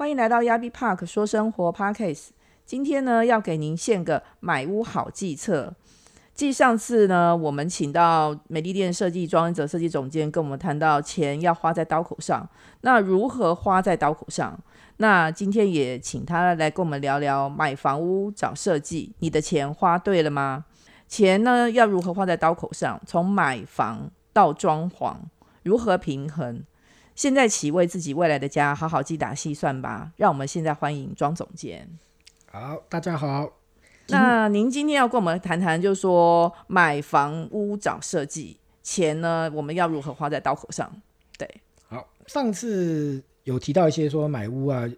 欢迎来到亚比 Park 说生活 Parkcase。今天呢，要给您献个买屋好计策。继上次呢，我们请到美丽店设计庄恩哲设计总监跟我们谈到钱要花在刀口上，那如何花在刀口上？那今天也请他来跟我们聊聊买房屋找设计，你的钱花对了吗？钱呢要如何花在刀口上？从买房到装潢，如何平衡？现在起为自己未来的家好好精打细算吧。让我们现在欢迎庄总监。好，大家好。那您今天要跟我们谈谈，就是说买房屋找设计钱呢，我们要如何花在刀口上？对，好，上次有提到一些说买屋啊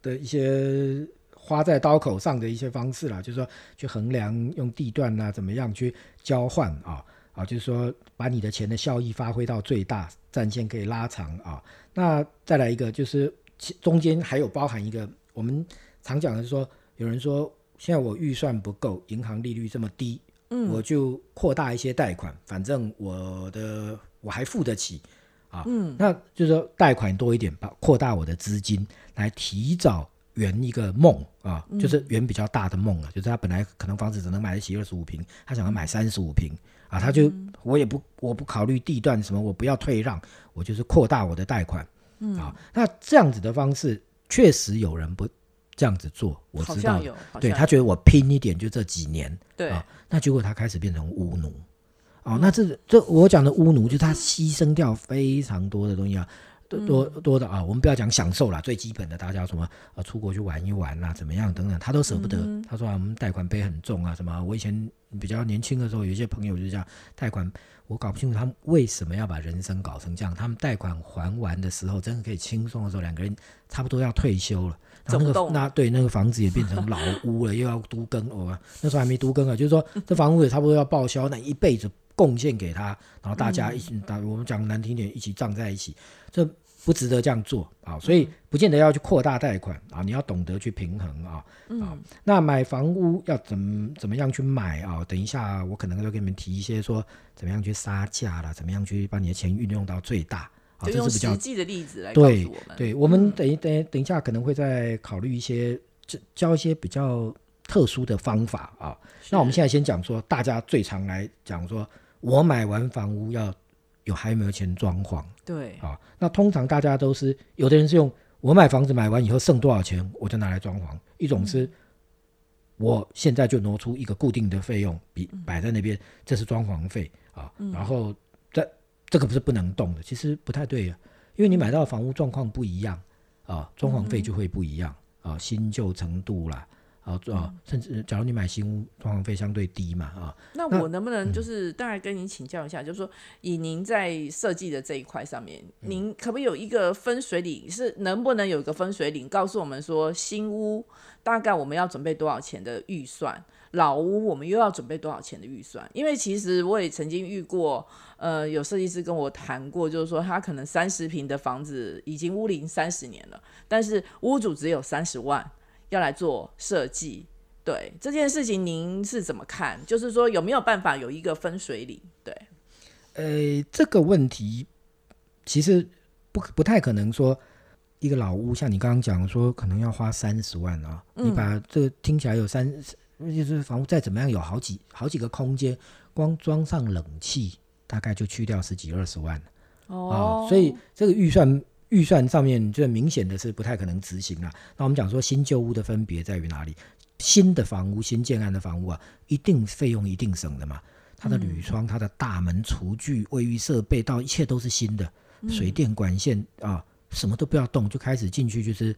的一些花在刀口上的一些方式啦，就是说去衡量用地段啊怎么样去交换啊。啊，就是说把你的钱的效益发挥到最大，战线可以拉长啊。那再来一个，就是中间还有包含一个，我们常讲的是说，有人说现在我预算不够，银行利率这么低，嗯，我就扩大一些贷款，反正我的我还付得起啊，嗯，那就是说贷款多一点，把扩大我的资金，来提早圆一个梦啊，就是圆比较大的梦了，就是他本来可能房子只能买得起二十五平，他想要买三十五平。啊，他就我也不我不考虑地段什么，我不要退让，我就是扩大我的贷款。嗯，啊，那这样子的方式确实有人不这样子做，我知道，对他觉得我拼一点就这几年，对啊，那结果他开始变成巫奴。哦，那这这我讲的巫奴，就是他牺牲掉非常多的东西啊。多多的啊，我们不要讲享受啦，最基本的，大家什么呃，出国去玩一玩啦，怎么样等等，他都舍不得。他说啊，我们贷款背很重啊，什么？我以前比较年轻的时候，有一些朋友就是这样，贷款我搞不清楚他们为什么要把人生搞成这样。他们贷款还完的时候，真的可以轻松的时候，两个人差不多要退休了。那个那对那个房子也变成老屋了，又要都更哦，那时候还没都更啊，就是说这房屋也差不多要报销，那一辈子贡献给他，然后大家一起，打我们讲难听点，一起葬在一起，这。不值得这样做啊，所以不见得要去扩大贷款啊，你要懂得去平衡啊啊。那买房屋要怎怎么样去买啊？等一下我可能要给你们提一些说怎么样去杀价啦，怎么样去把你的钱运用到最大啊。这是比较实际的例子来对对，我们等一等等一下可能会再考虑一些教教一些比较特殊的方法啊。那我们现在先讲说，大家最常来讲说，我买完房屋要。有还有没有钱装潢？对啊，那通常大家都是有的人是用我买房子买完以后剩多少钱我就拿来装潢，一种是我现在就挪出一个固定的费用，比摆在那边，这是装潢费啊。然后这这个不是不能动的，其实不太对啊，因为你买到的房屋状况不一样啊，装潢费就会不一样啊，新旧程度啦。啊，啊，甚至假如你买新屋，装潢费相对低嘛，啊，那我能不能就是大概跟您请教一下，就是说以您在设计的这一块上面，您可不可以有一个分水岭？是能不能有一个分水岭，告诉我们说新屋大概我们要准备多少钱的预算，老屋我们又要准备多少钱的预算？因为其实我也曾经遇过，呃，有设计师跟我谈过，就是说他可能三十平的房子已经屋龄三十年了，但是屋主只有三十万。要来做设计，对这件事情您是怎么看？就是说有没有办法有一个分水岭？对，呃，这个问题其实不不太可能说一个老屋，像你刚刚讲说，可能要花三十万啊。你把这个听起来有三，就是房屋再怎么样有好几好几个空间，光装上冷气大概就去掉十几二十万哦，所以这个预算。预算上面最明显的是不太可能执行了。那我们讲说新旧屋的分别在于哪里？新的房屋、新建案的房屋啊，一定费用一定省的嘛。它的铝窗、它的大门、厨具、卫浴设备，到一切都是新的，水电管线啊，什么都不要动，就开始进去就是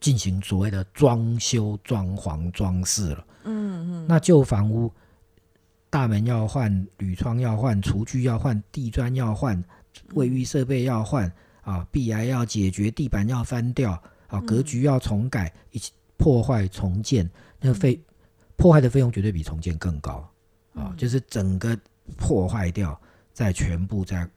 进行所谓的装修、装潢、装饰了。嗯嗯。那旧房屋，大门要换，铝窗要换，厨具要换，地砖要换，卫浴设备要换。啊，壁癌要解决，地板要翻掉，啊，格局要重改，一起破坏重建，那个费破坏的费用绝对比重建更高，啊，就是整个破坏掉，再全部再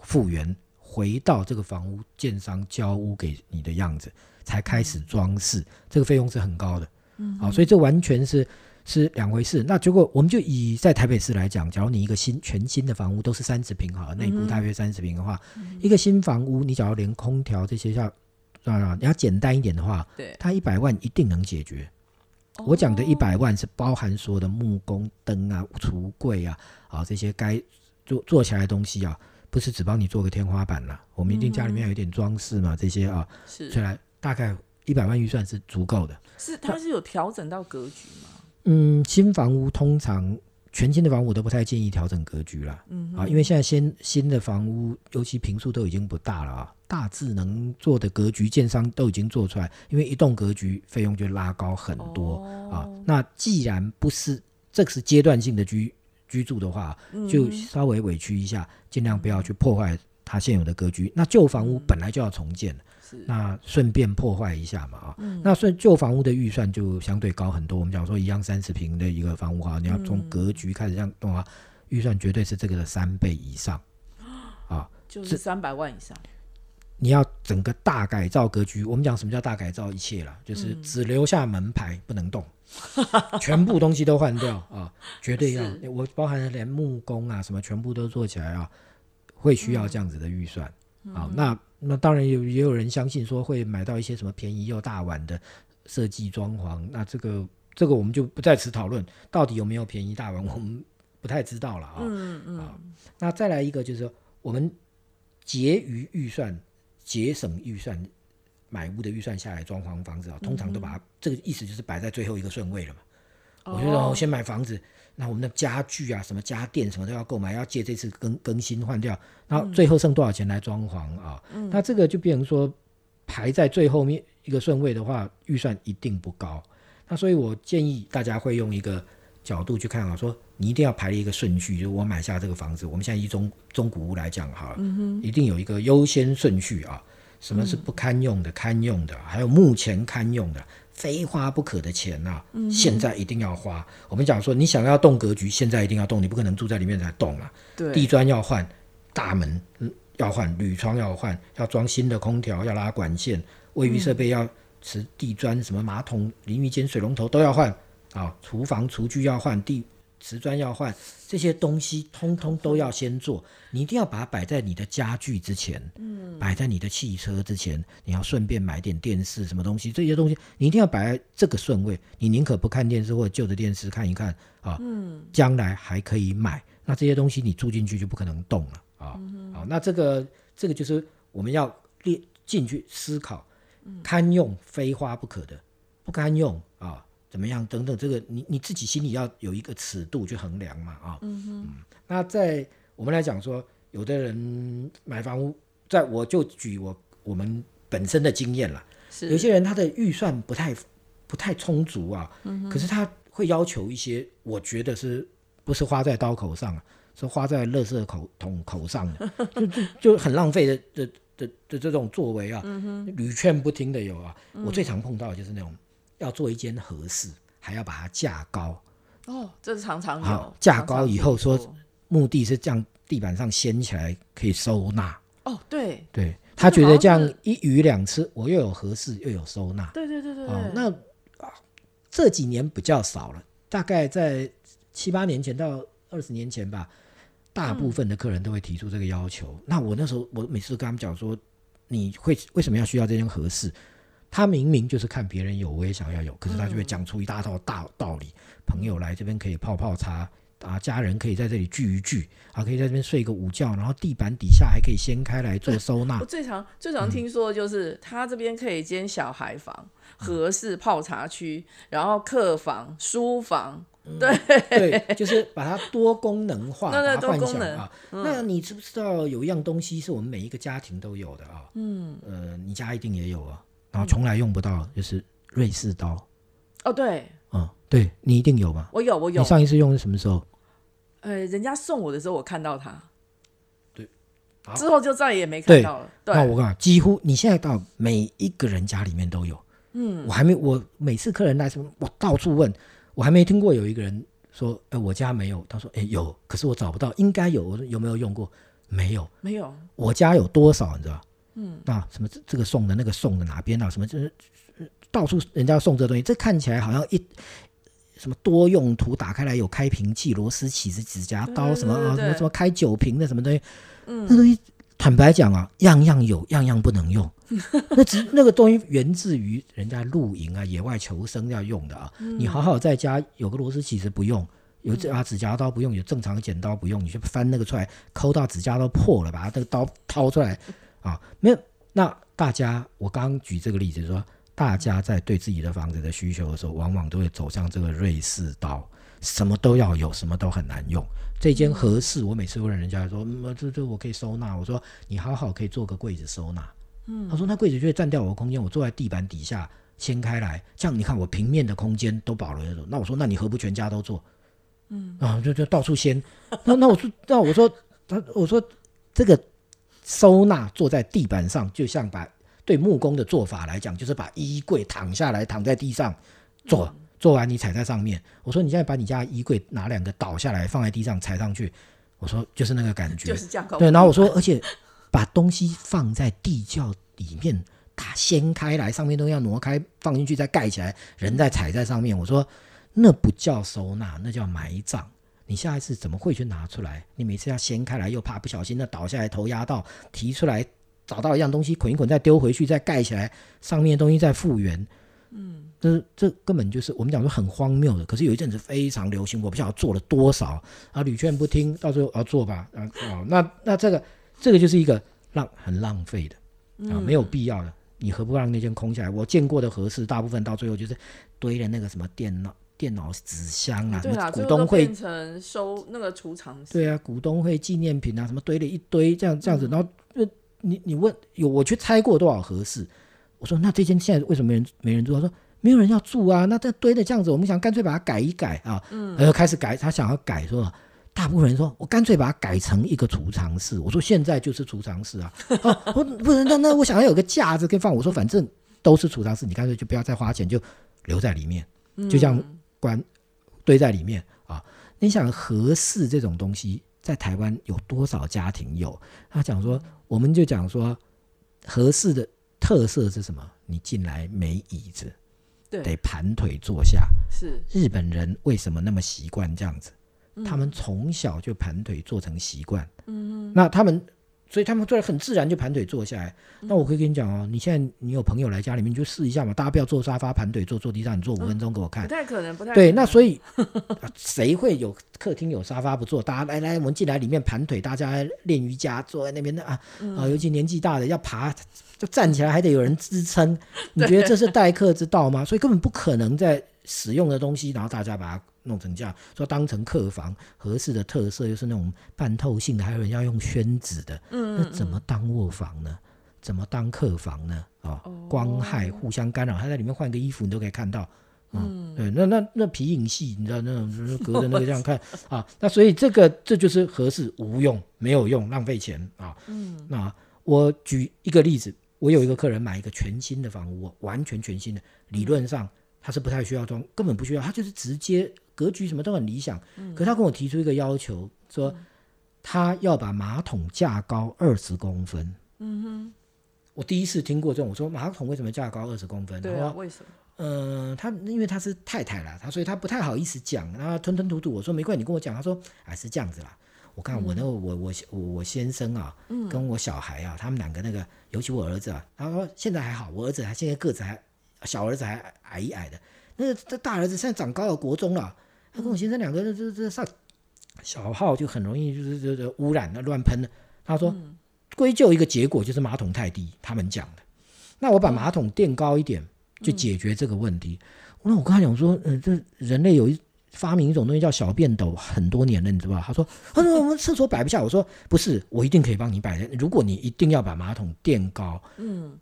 复原，回到这个房屋建商交屋给你的样子，才开始装饰，这个费用是很高的，嗯，好，所以这完全是。是两回事。那结果我们就以在台北市来讲，假如你一个新全新的房屋都是三十平哈，内部大约三十平的话，一个新房屋，你假如连空调这些要啊，你要简单一点的话，对，它一百万一定能解决。我讲的一百万是包含所有的木工、灯啊、橱柜啊，啊这些该做做起来的东西啊，不是只帮你做个天花板了，我们一定家里面有一点装饰嘛，这些啊，是所以来大概一百万预算是足够的。是，它是有调整到格局吗？嗯，新房屋通常全新的房屋我都不太建议调整格局啦。嗯啊，因为现在新新的房屋，尤其平数都已经不大了啊，大致能做的格局，建商都已经做出来，因为一栋格局费用就拉高很多、啊哦。那既然不是这个是阶段性的居居住的话，嗯就稍微委屈一下，尽量不要去破坏它现有的格局。那旧房屋本来就要重建了。是，那顺便破坏一下嘛啊，嗯那所以旧房屋的预算就相对高很多。我们讲说一样三十平的一个房屋哈，你要从嗯格局开始这样动啊，预算绝对是这个的三倍以上啊。就是三百万以上。你要整个大改造格局，我们讲什么叫大改造一切啦，就是嗯只留下门牌不能动，全部东西都换掉啊，绝对要。我包含了连木工啊什么全部都做起来啊，会需嗯要这样子的预算。好，那那当然有也有人相信说会买到一些什么便宜又大碗的设计装潢，那这个这个我们就不在此讨论，到底有没有便宜大碗，我们不太知道了啊。嗯嗯啊那再来一个就是说，我们结余预算、节省预算、买屋的预算下来装潢房子啊，通常都把它、这个意思就是摆在最后一个顺位了嘛。我觉得哦我先买房子，那我们的家具啊、什么家电什么都要购买，要借这次更更新换掉，然后最后剩多少钱来装潢啊？那这个就变成说排在最后面一个顺位的话，预算一定不高。那所以我建议大家会用一个角度去看啊，说你一定要排一个顺序，就是我买下这个房子，我们现在以中中古屋来讲哈，一定有一个优先顺序啊。什么是不堪用的、堪用的，还有目前堪用的，非花不可的钱呐、现在一定要花。我们讲说，你想要动格局，现在一定要动，你不可能住在里面才动啊。对，地砖要换，大门嗯要换，铝窗要换，要装新的空调，要拉管线，卫浴设备要瓷地砖，什么马桶、淋浴间、水龙头都要换啊，厨房厨具要换，地瓷砖要换，这些东西通通都要先做。你一定要把它摆在你的家具之前，嗯，摆在你的汽车之前，你要顺便买点电视什么东西，这些东西你一定要摆在这个顺位。你宁可不看电视或者旧的电视看一看啊，嗯，将来还可以买。那这些东西你住进去就不可能动了啊。好，那这个这个就是我们要列进去思考，堪用非花不可的，不堪用啊，怎么样等等，这个你你自己心里要有一个尺度去衡量嘛啊。嗯哼。那在我们来讲说，有的人买房屋，在我就举我我们本身的经验了，是。有些人他的预算不太不太充足啊，可是他会要求一些，我觉得是不是花在刀口上啊，是花在垃圾口桶口上 的，就就就很浪费的的的的这种作为啊，屡劝不听的有啊，我最常碰到的就是那种要做一间合适，还要把它架高，哦，这常常好有架常常高以后说目的是这样地板上掀起来可以收纳，哦，对对他觉得这样一鱼两吃，我又有合适又有收纳。对对对对哦，，那啊这几年比较少了，大概在七八年前到二十年前吧，大部分的客人都会提出这个要求。那我那时候我每次都跟他们讲说，你会为什么要需要这间合适？他明明就是看别人有，我也想要有，可是他就会讲出一大套大道理。朋友来这边可以泡泡茶。啊，家人可以在这里聚一聚，啊，可以在这边睡个午觉，然后地板底下还可以掀开来做收纳我。最常最嗯常听说的就是他这边可以兼小孩房、合适泡茶区，然后客房、书房，对对，就是把它多功能化，对 对把它幻多功能想啊。那你知不知道有一样东西是我们每一个家庭都有的啊？嗯，呃，你家一定也有啊，然后从来用不到，就是瑞士刀。哦，对嗯，对你一定有吧？我有我有你，上一次用是什么时候？呃，人家送我的时候我看到它，对，之后就再也没看到了，对，那我告诉你，几乎你现在到每一个人家里面都有。嗯，我还没，我每次客人来什么，我到处问，我还没听过有一个人说，哎、我家没有。他说，哎、有，可是我找不到，应该有。我说有没有用过？没有。没有，我家有多少，你知道？嗯，啊什么这这个送的，那个送的哪边啊？什么就是到处人家送这东西，这看起来好像一什么多用途，打开来有开瓶器、螺丝起子、指甲刀，什么啊，什么什么开酒瓶的什么东西，嗯，那东西坦白讲啊，样样有，样样不能用。那只那个东西源自于人家露营啊、野外求生要用的啊。你好好在家有个螺丝起子不用，有这把指甲刀不用，有正常的剪刀不用，你去翻那个出来，抠到指甲刀破了，把它那个刀掏出来啊，没有。那大家，我刚刚举这个例子说，大家在对自己的房子的需求的时候，往往都会走向这个瑞士刀，什么都要有，什么都很难用。这间合适，我每次问人家说，嗯，这这我可以收纳。我说你好好可以做个柜子收纳。嗯，他说那柜子就会占掉我的空间，我坐在地板底下掀开来，这样你看我平面的空间都保留了。那我说那你何不全家都做？嗯，啊，就就到处掀。那那我说那我说他我说这个收纳坐在地板上，就像把对木工的做法来讲，就是把衣柜躺下来躺在地上做。做完你踩在上面，我说你现在把你家衣柜拿两个倒下来放在地上踩上去，我说就是那个感觉，就是这样。对，然后我说，而且把东西放在地窖里面，打掀开来，上面都要挪开，放进去再盖起来，人再踩在上面。我说那不叫收纳，那叫埋葬。你下一次怎么会去拿出来？你每次要掀开来，又怕不小心那倒下来头压到，提出来找到一样东西捆一捆再丢回去，再盖起来，上面的东西再复原。嗯。这这根本就是我们讲说很荒谬的，可是有一阵子非常流行，我不晓得做了多少啊，屡劝不听，到最后要做吧，啊啊，那那这个这个就是一个浪很浪费的啊，没有必要的，你何不让那间空下来？我见过的合适，大部分到最后就是堆了那个什么电脑电脑纸箱啊，对啊，股东会变成收那个储藏室，对啊，股东会纪念品啊，什么堆了一堆这样这样子，然后呃，你你问有我去猜过多少合适？我说那这间现在为什么没人没人住？他说。没有人要住啊，那这堆的这样子，我们想干脆把它改一改啊，嗯，然后开始改，他想要改说，大部分人说我干脆把它改成一个储藏室，我说现在就是储藏室啊，我不能那那我想要有个架子可以放，我说反正都是储藏室，你干脆就不要再花钱，就留在里面，就这样关堆在里面啊。你想合适这种东西在台湾有多少家庭有？他讲说，我们就讲说合适的特色是什么？你进来没椅子。得盘腿坐下，是日本人为什么那么习惯这样子？他们从小就盘腿做成习惯，嗯，那他们。所以他们做的很自然，就盘腿坐下来。那我可以跟你讲哦，你现在你有朋友来家里面，你就试一下嘛。大家不要坐沙发盘腿坐，坐地上，你坐五分钟给我看。不太可能，不太对。那所以谁会有客厅有沙发不坐？大家来来，我们进来里面盘腿，大家练瑜伽，坐在那边的啊啊，尤其年纪大的要爬，就站起来还得有人支撑。你觉得这是待客之道吗？所以根本不可能在使用的东西，然后大家把它。弄成这样，说当成客房，合适的特色又是那种半透性的，还有人要用宣纸的，嗯，那怎么当卧房呢？怎么当客房呢？啊，光害互相干扰，他在里面换个衣服，你都可以看到，嗯，对，那那那皮影戏，你知道那种隔着那个这样看 啊，那所以这个这就是合适无用，没有用，浪费钱啊，嗯，那我举一个例子，我有一个客人买一个全新的房屋，完全全新的，理论上他是不太需要装，根本不需要，他就是直接。格局什么都很理想，可他跟我提出一个要求，说他要把马桶架高二十公分。嗯哼，我第一次听过这种，我说马桶为什么架高二十公分？对啊，为什么？嗯，他因为他是太太啦，他所以他不太好意思讲，然后吞吞吐吐。我说没关系，你跟我讲。他说啊是这样子啦。我看我那个我我我先生啊，跟我小孩啊，他们两个那个，尤其我儿子啊，他说现在还好，我儿子还现在个子还小儿子还矮一矮的，那这大儿子现在长高了，国中了。他跟我先生两个人这这上小号就很容易就是这这污染的乱喷的。他说归咎一个结果就是马桶太低，他们讲的。那我把马桶垫高一点就解决这个问题。那我跟他讲说，嗯，这人类有一发明一种东西叫小便斗，很多年了，你知道吧？他说，他说我们厕所摆不下。我说不是，我一定可以帮你摆的。如果你一定要把马桶垫高，嗯。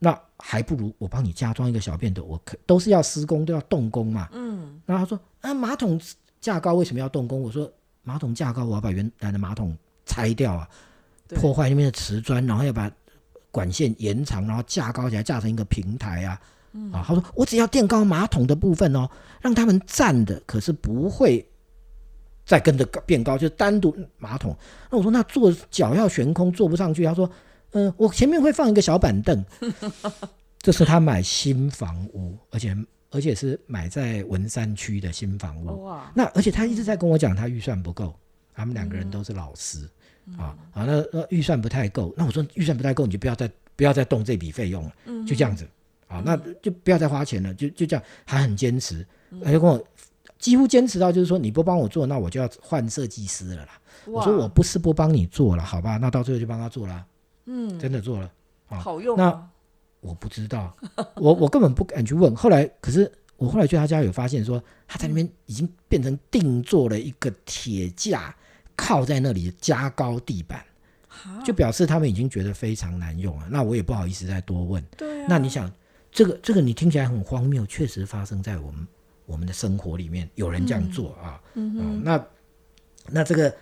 那还不如我帮你加装一个小便斗，我可都是要施工，都要动工嘛。嗯。然后他说：“啊，马桶架高为什么要动工？”我说：“马桶架高，我要把原来的马桶拆掉啊，破坏那边的瓷砖，然后要把管线延长，然后架高起来，架成一个平台啊。”啊，他说：“我只要垫高马桶的部分哦，让他们站的，可是不会再跟着变高，就单独马桶。”那我说：“那坐脚要悬空，坐不上去。”他说。嗯，我前面会放一个小板凳，这是他买新房屋，而且而且是买在文山区的新房屋。哇！那而且他一直在跟我讲，他预算不够。他们两个人都是老师，啊啊，那那预算不太够，那我说预算不太够，你就不要再不要再动这笔费用了，嗯就这样子啊，那就不要再花钱了，就就这样，还很坚持，他就跟我几乎坚持到就是说你不帮我做，那我就要换设计师了啦。我说我不是不帮你做了，好吧，那到最后就帮他做了，嗯，真的做了，好用那我不知道，我我根本不敢去问。后来，可是我后来去他家有发现，说他在那边已经变成定做了一个铁架，靠在那里加高地板，就表示他们已经觉得非常难用了。那我也不好意思再多问。对啊。那你想，这个这个你听起来很荒谬，确实发生在我们我们的生活里面，有人这样做啊。嗯哼。那那这个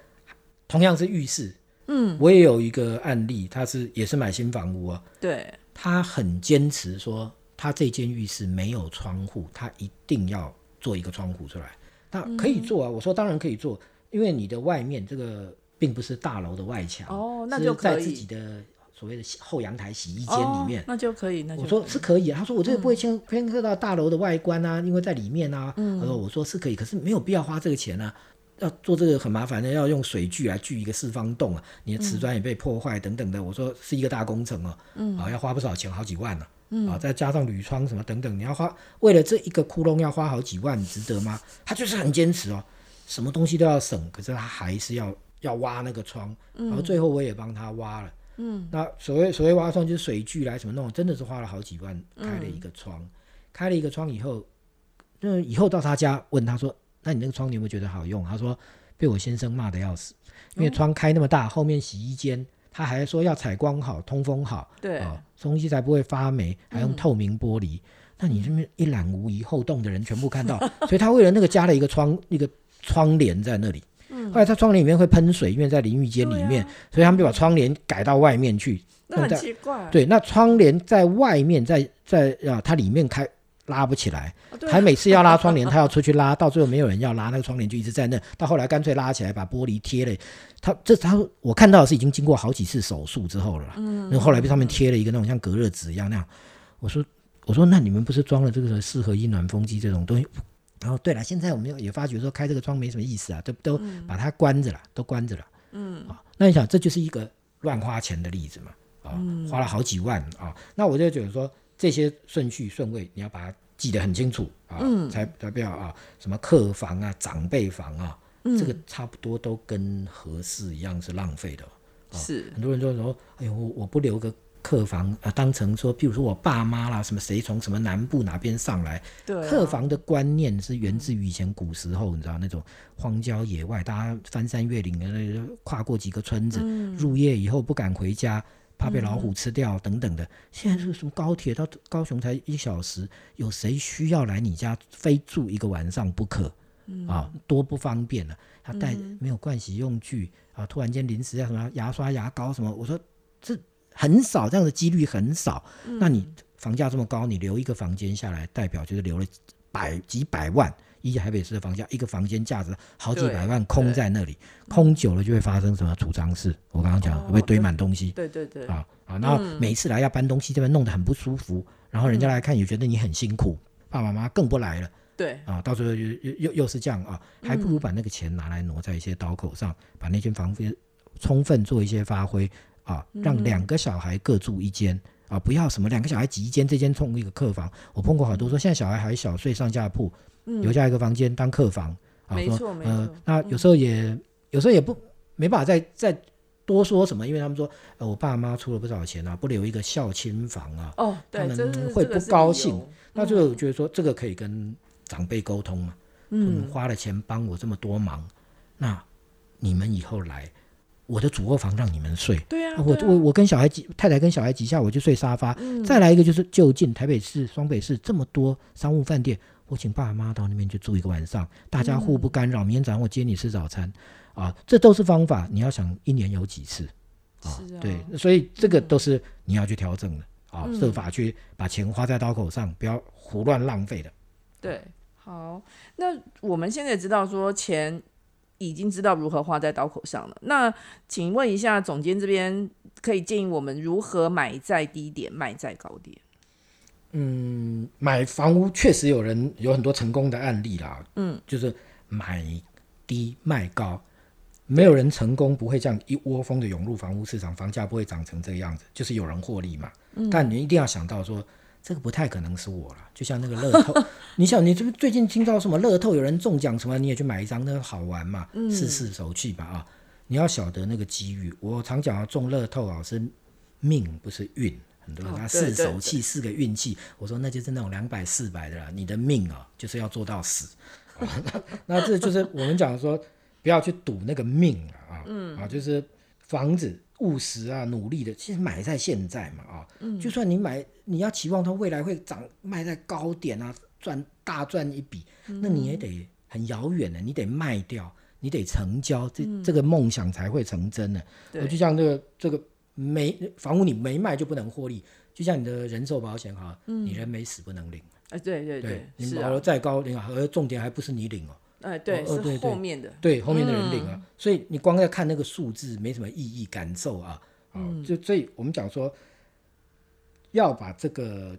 同样是浴室，嗯，我也有一个案例，他是也是买新房屋啊。对。他很坚持说，他这间浴室没有窗户，他一定要做一个窗户出来。那可以做啊，我说当然可以做，因为你的外面这个并不是大楼的外墙，哦，那就在自己的所谓的后阳台洗衣间里面，那就可以。那我说是可以啊，他说我这个不会牵牵涉到大楼的外观啊，因为在里面啊。他说我说是可以，可是没有必要花这个钱啊。要做这个很麻烦的，要用水锯来锯一个四方洞啊，你的瓷砖也被破坏等等的。我说是一个大工程哦，啊，要花不少钱，好几万呢，啊，再加上铝窗什么等等，你要花为了这一个窟窿要花好几万，值得吗？他就是很坚持哦，什么东西都要省，可是他还是要要挖那个窗，然后最后我也帮他挖了，嗯，那所谓所谓挖窗就是水锯来什么弄，真的是花了好几万开了一个窗，开了一个窗以后，那以后到他家问他说。那你那个窗你有没有觉得好用？他说被我先生骂的要死，因为窗开那么大，后面洗衣间他还说要采光好、通风好，对啊，东西才不会发霉，还用透明玻璃。那你这边一览无遗，后洞的人全部看到，所以他为了那个加了一个窗，一个窗帘在那里。嗯后来他窗帘里面会喷水，因为在淋浴间里面，所以他们就把窗帘改到外面去。那很奇怪。对，那窗帘在外面，在在啊，它里面开。拉不起来，还每次要拉窗帘，他要出去拉，到最后没有人要拉，那个窗帘就一直在那。到后来干脆拉起来，把玻璃贴了。他这他我看到的是已经经过好几次手术之后了。嗯，那后来被上面贴了一个那种像隔热纸一样那样。我说我说那你们不是装了这个适合阴暖风机这种东西？然后对了，现在我们也发觉说开这个窗没什么意思啊，都都把它关着了，都关着了。嗯啊，那你想这就是一个乱花钱的例子嘛？啊，花了好几万啊。那我就觉得说。这些顺序顺位，你要把它记得很清楚啊，才才不要啊，什么客房啊、长辈房啊，这个差不多都跟合适一样是浪费的。是很多人就说：“哎呦，我不留个客房啊，当成说，譬如说我爸妈啦，什么谁从什么南部哪边上来，对客房的观念是源自于以前古时候，你知道那种荒郊野外，大家翻山越岭的，跨过几个村子，入夜以后不敢回家。”怕被老虎吃掉等等的，现在这个什么高铁到高雄才一小时，有谁需要来你家非住一个晚上不可？啊，多不方便了。他带没有盥洗用具啊，突然间临时要什么牙刷、牙膏什么，我说这很少，这样的几率很少。那你房价这么高，你留一个房间下来，代表就是留了百几百万。一台北市的房价，一个房间价值好几百万，空在那里，空久了就会发生什么储藏室？我刚刚讲会堆满东西。对对对。啊啊，然后每次来要搬东西，这边弄得很不舒服，然后人家来看也觉得你很辛苦，爸爸妈妈更不来了。对。啊，到时候又又又又是这样啊，还不如把那个钱拿来挪在一些刀口上，把那间房子充分做一些发挥啊，让两个小孩各住一间啊，不要什么两个小孩挤一间，这间冲一个客房。我碰过好多说，现在小孩还小，睡上下铺。留下一个房间当客房，没错没错。那有时候也有时候也不没办法再再多说什么，因为他们说，呃，我爸妈出了不少钱啊，不留一个孝亲房啊，哦，他们会不高兴。那就觉得说这个可以跟长辈沟通嘛，嗯，花了钱帮我这么多忙，那你们以后来，我的主卧房让你们睡，对啊，我我我跟小孩挤太太跟小孩挤下，我就睡沙发。再来一个就是就近台北市、双北市这么多商务饭店。我请爸爸妈妈到那边去住一个晚上，大家互不干扰。明天早上我接你吃早餐，啊，这都是方法。你要想一年有几次，啊，对，所以这个都是你要去调整的啊，设法去把钱花在刀口上，不要胡乱浪费的。对，好，那我们现在知道说钱已经知道如何花在刀口上了。那请问一下总监这边可以建议我们如何买在低点，卖在高点？嗯，买房屋确实有人有很多成功的案例啦。嗯，就是买低卖高，没有人成功不会这样一窝蜂的涌入房屋市场，房价不会涨成这个样子，就是有人获利嘛。但你一定要想到说，这个不太可能是我了。就像那个乐透，你想你这不最近听到什么乐透有人中奖什么，你也去买一张，那个好玩嘛，试试手气吧啊！你要晓得那个机遇，我常讲啊，中乐透啊是命不是运，很多人他试手气试个运气，我说那就是那种两百四百的啦，你的命啊就是要做到死。那这就是我们讲说。不要去赌那个命啊！啊，啊，就是房子务实啊，努力的，其实买在现在嘛啊，就算你买，你要期望它未来会涨，卖在高点啊，赚大赚一笔，那你也得很遥远的，你得卖掉，你得成交，这这个梦想才会成真的。我就像这个这个没房屋你没卖就不能获利，就像你的人寿保险哈，你人没死不能领。哎，对对对，你保了再高，领而重点还不是你领哦。哎，对，是后面的，对，后面的人领啊，所以你光要看那个数字没什么意义感受啊，啊，就所以我们讲说，要把这个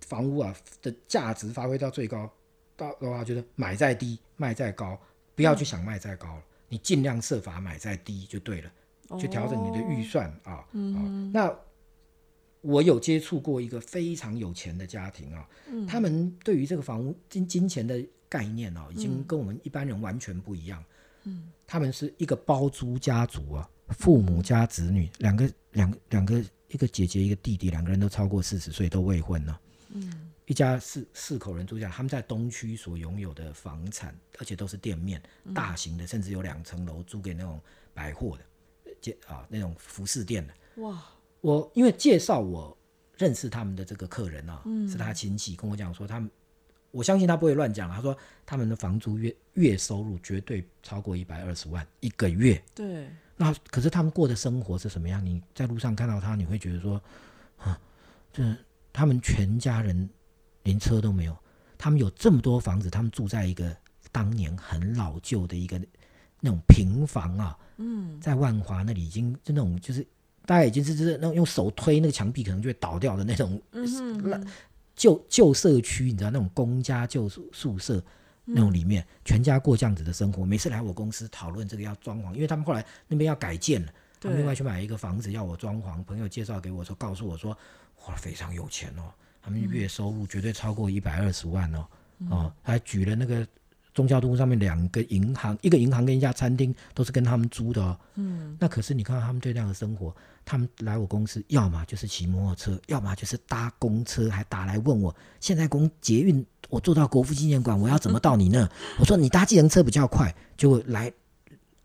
房屋啊的价值发挥到最高，到的话就是买再低，卖再高，不要去想卖再高了，你尽量设法买再低就对了，去调整你的预算啊，嗯，那我有接触过一个非常有钱的家庭啊，他们对于这个房屋金金钱的。概念哦，已经跟我们一般人完全不一样。嗯，他们是一个包租家族啊，父母加子女，两个两两个，一个姐姐一个弟弟，两个人都超过四十岁，都未婚呢。嗯，一家四四口人住下，他们在东区所拥有的房产，而且都是店面，大型的，甚至有两层楼，租给那种百货的，介啊那种服饰店的。哇！我因为介绍我认识他们的这个客人啊，是他亲戚跟我讲说他们。我相信他不会乱讲。他说他们的房租月月收入绝对超过一百二十万一个月。对。那可是他们过的生活是什么样？你在路上看到他，你会觉得说，啊，这他们全家人连车都没有。他们有这么多房子，他们住在一个当年很老旧的一个那种平房啊。嗯。在万华那里已经就那种就是大概已经是就是那种用手推那个墙壁可能就会倒掉的那种。嗯。旧旧社区，你知道那种公家旧宿宿舍那种里面，全家过这样子的生活。每次来我公司讨论这个要装潢，因为他们后来那边要改建了，他们另外去买一个房子要我装潢。朋友介绍给我说，告诉我说，哇，非常有钱哦，他们月收入绝对超过一百二十万哦，哦，还举了那个。中教东上面两个银行，一个银行跟一家餐厅都是跟他们租的哦。嗯，那可是你看他们对这样的生活，他们来我公司，要么就是骑摩托车，要么就是搭公车，还打来问我，现在公捷运我坐到国父纪念馆，我要怎么到你那？我说你搭计程车比较快，就来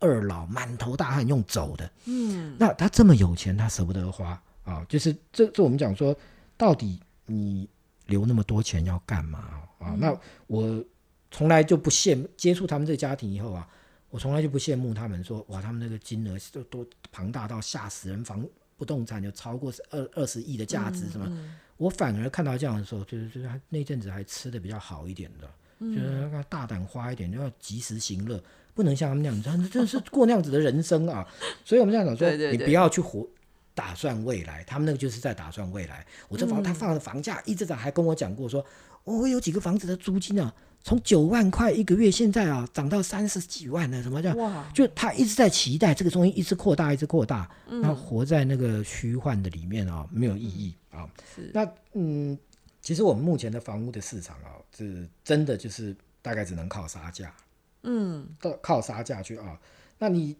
二老满头大汗用走的。嗯，那他这么有钱，他舍不得花啊？就是这这我们讲说，到底你留那么多钱要干嘛啊？那我。从来就不羡慕接触他们这个家庭以后啊，我从来就不羡慕他们说哇，他们那个金额都多庞大到吓死人，房不动产就超过二二十亿的价值，什么？我反而看到这样的时候，就是就是他那阵子还吃的比较好一点的，就是大胆花一点，就要及时行乐，不能像他们那样，子，真的是过那样子的人生啊。所以我们这样讲说，你不要去活打算未来，他们那个就是在打算未来。我这房他放的房价一直涨，还跟我讲过说，我有几个房子的租金啊。从九万块一个月，现在啊涨到三十几万了，什么叫？就他一直在期待这个东西一直扩大，一直扩大，那活在那个虚幻的里面啊，没有意义啊。那嗯，其实我们目前的房屋的市场啊，是真的就是大概只能靠杀价，嗯，靠靠杀价去啊。那你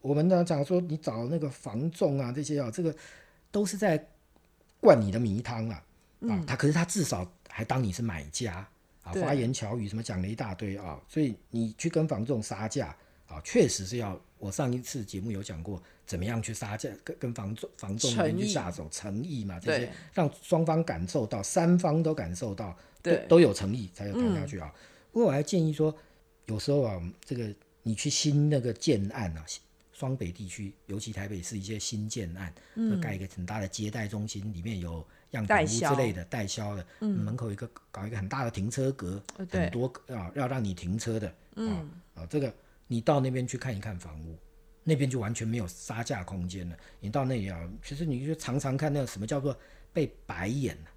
我们呢讲说，你找那个房仲啊这些啊，这个都是在灌你的迷汤啊啊，他可是他至少还当你是买家。啊，花言巧语什么讲了一大堆啊，所以你去跟房仲杀价啊，确实是要。我上一次节目有讲过，怎么样去杀价，跟跟房仲房仲那边去下手，诚意嘛，这些让双方感受到，三方都感受到，对，都有诚意才有谈下去啊。不过我还建议说，有时候啊，这个你去新那个建案啊。双北地区，尤其台北市一些新建案，嗯，盖一个很大的接待中心，里面有样品屋之类的代销的，嗯，门口一个搞一个很大的停车格，很多啊要让你停车的，嗯。啊，这个你到那边去看一看房屋，那边就完全没有杀价空间了。你到那里啊，其实你就常常看那个什么叫做被白眼白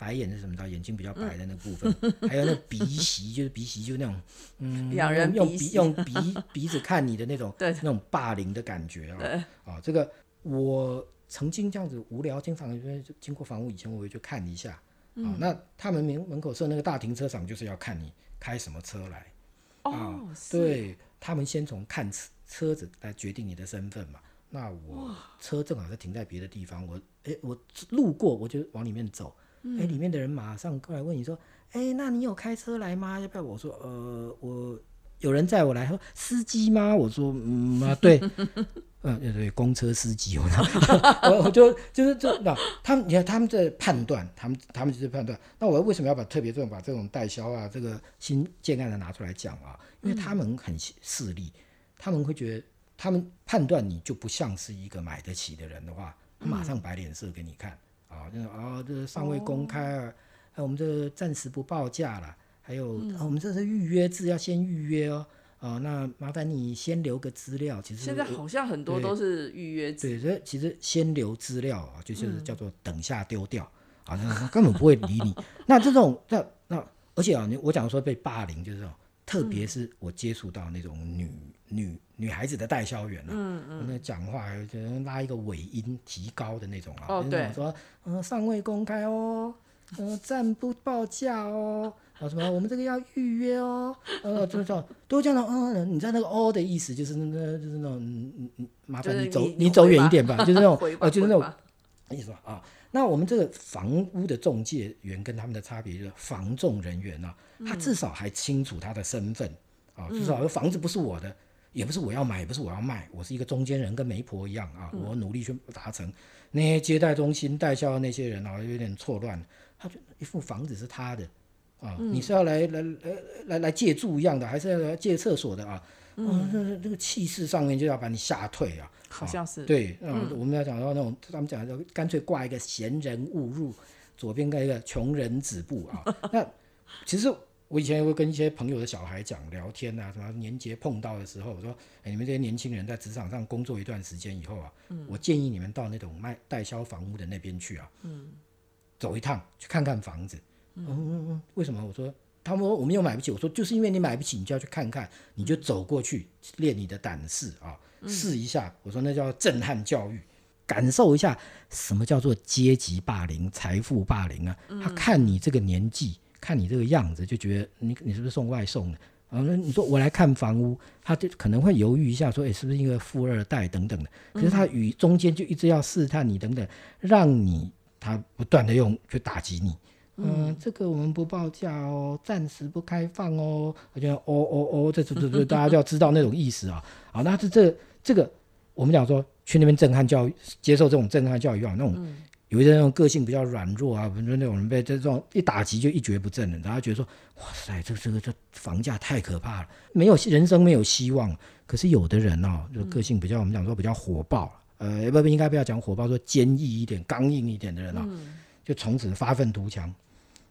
白眼是什么？知道眼睛比较白的那个部分，还有那鼻息，就是鼻息，就是那种嗯，两人用鼻用鼻鼻子看你的那种 对。那种霸凌的感觉啊。啊，这个我曾经这样子无聊经常就经过房屋以前，我会去看一下。啊。那他们门门口设那个大停车场，就是要看你开什么车来。哦，是，对他们先从看车车子来决定你的身份嘛。那我车正好是停在别的地方，我诶我路过我就往里面走，诶里面的人马上过来问你说，诶那你有开车来吗？要不要？我说呃我有人载我来，他说司机吗？我说嗯啊对，嗯 对对公车司机，我我我就就是这那他们你看他们在判断，他们他们就是判断。那我为什么要把特别这种把这种代销啊这个新建案的拿出来讲啊？因为他们很势利，他们会觉得他们判断你就不像是一个买得起的人的话，他马上摆脸色给你看啊，就是啊这尚未公开啊，还有我们这个暂时不报价了，还有、啊我们这是预约制，要先预约哦。啊，那麻烦你先留个资料。其实现在好像很多都是预约制，对，所以其实先留资料啊，就是叫做等下丢掉、啊，那根本不会理你。那这种那那，而且啊，你我讲说被霸凌就是这种，特别是我接触到那种女女女孩子的代销员啊，嗯嗯，那讲话就拉一个尾音提高的那种啊，对说嗯尚未公开哦，呃暂不报价哦。啊，什么？我们这个要预约哦，呃，就是这样，都这样的。嗯，你知道那个“哦”的意思，就是那个，就是那种，嗯嗯嗯，麻烦你走，你你走远一点吧，就是那种回，就是那种意思吧啊。那我们这个房屋的中介员跟他们的差别就是，房仲人员呢、他至少还清楚他的身份啊，至少房子不是我的，也不是我要买，也不是我要卖，我是一个中间人，跟媒婆一样啊，我努力去达成。那些接待中心代销的那些人啊，有点错乱，他就一副房子是他的啊，你是要来来来来来借住一样的，还是要来借厕所的啊？嗯，这这个气势上面就要把你吓退啊。好像是，对，嗯，我们要讲到那种，他们讲的干脆挂一个闲人勿入，左边盖一个穷人止步啊。那其实我以前也会跟一些朋友的小孩讲聊天啊，什么年节碰到的时候，我说，哎，你们这些年轻人在职场上工作一段时间以后啊，我建议你们到那种卖代销房屋的那边去啊，嗯，走一趟去看看房子。嗯嗯嗯，为什么？我说。他们说我们又买不起，我说就是因为你买不起，你就要去看看，你就走过去练你的胆识啊，试一下。我说那叫震撼教育，感受一下什么叫做阶级霸凌、财富霸凌啊。他看你这个年纪，看你这个样子，就觉得你你是不是送外送的？啊，那你说我来看房屋，他就可能会犹豫一下，说，哎，是不是一个富二代等等的？可是他与中间就一直要试探你等等，让你他不断的用去打击你。嗯，这个我们不报价哦，暂时不开放哦。我觉得哦哦哦，这这这这，大家就要知道那种意思啊。好，那这这这个，我们讲说去那边震撼教育，接受这种震撼教育啊，那种、有一些那种个性比较软弱啊，比如说那种人被这种一打击就一蹶不振了，然后觉得说，哇塞，这这个这房价太可怕了，没有人生没有希望。可是有的人哦，就个性比较我们讲说比较火爆，呃，不不应该不要讲火爆，说坚毅一点、刚硬一点的人啊，就从此发愤图强。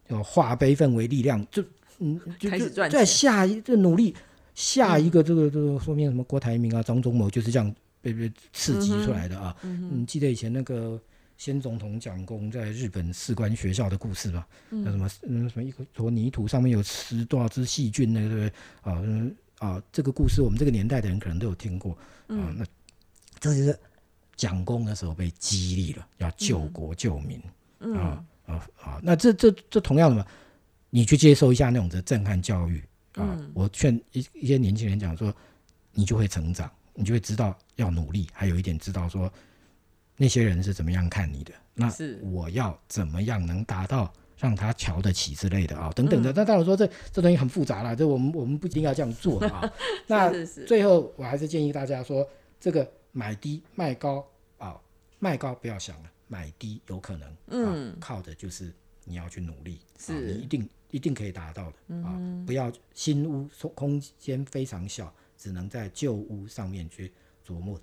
就化悲愤为力量，就嗯，就就在开始赚钱下一就努力下一个这个这个说明什么郭台铭啊、张忠谋就是这样被被刺激出来的啊。嗯记得以前那个先总统蒋公在日本士官学校的故事吧？那什么嗯什么一个坨泥土上面有十多少只细菌，那个对不对？啊嗯啊，这个故事我们这个年代的人可能都有听过啊。那这就是蒋公的时候被激励了，要救国救民。啊啊啊！那这这这同样的嘛，你去接受一下那种的震撼教育啊！我劝一一些年轻人讲说，你就会成长，你就会知道要努力，还有一点知道说那些人是怎么样看你的，那是。我要怎么样能达到让他瞧得起之类的啊，等等的。那当然说这这东西很复杂了，这我们我们不一定要这样做的啊。那最后我还是建议大家说，这个买低卖高啊，卖高不要想了，买低有可能，嗯，靠的就是你要去努力，是。啊、你一定一定可以达到的、啊，不要新屋空空间非常小，只能在旧屋上面去琢磨。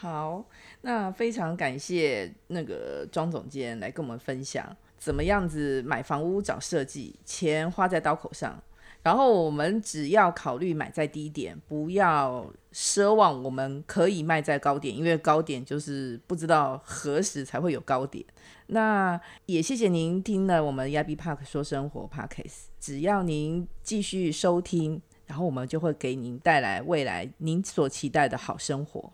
好，那非常感谢那个庄总监来跟我们分享怎么样子买房屋找设计，钱花在刀口上，然后我们只要考虑买在低点，不要奢望我们可以卖在高点，因为高点就是不知道何时才会有高点。那也谢谢您听了我们 y a b Park 说生活 Podcast，只要您继续收听，然后我们就会给您带来未来您所期待的好生活。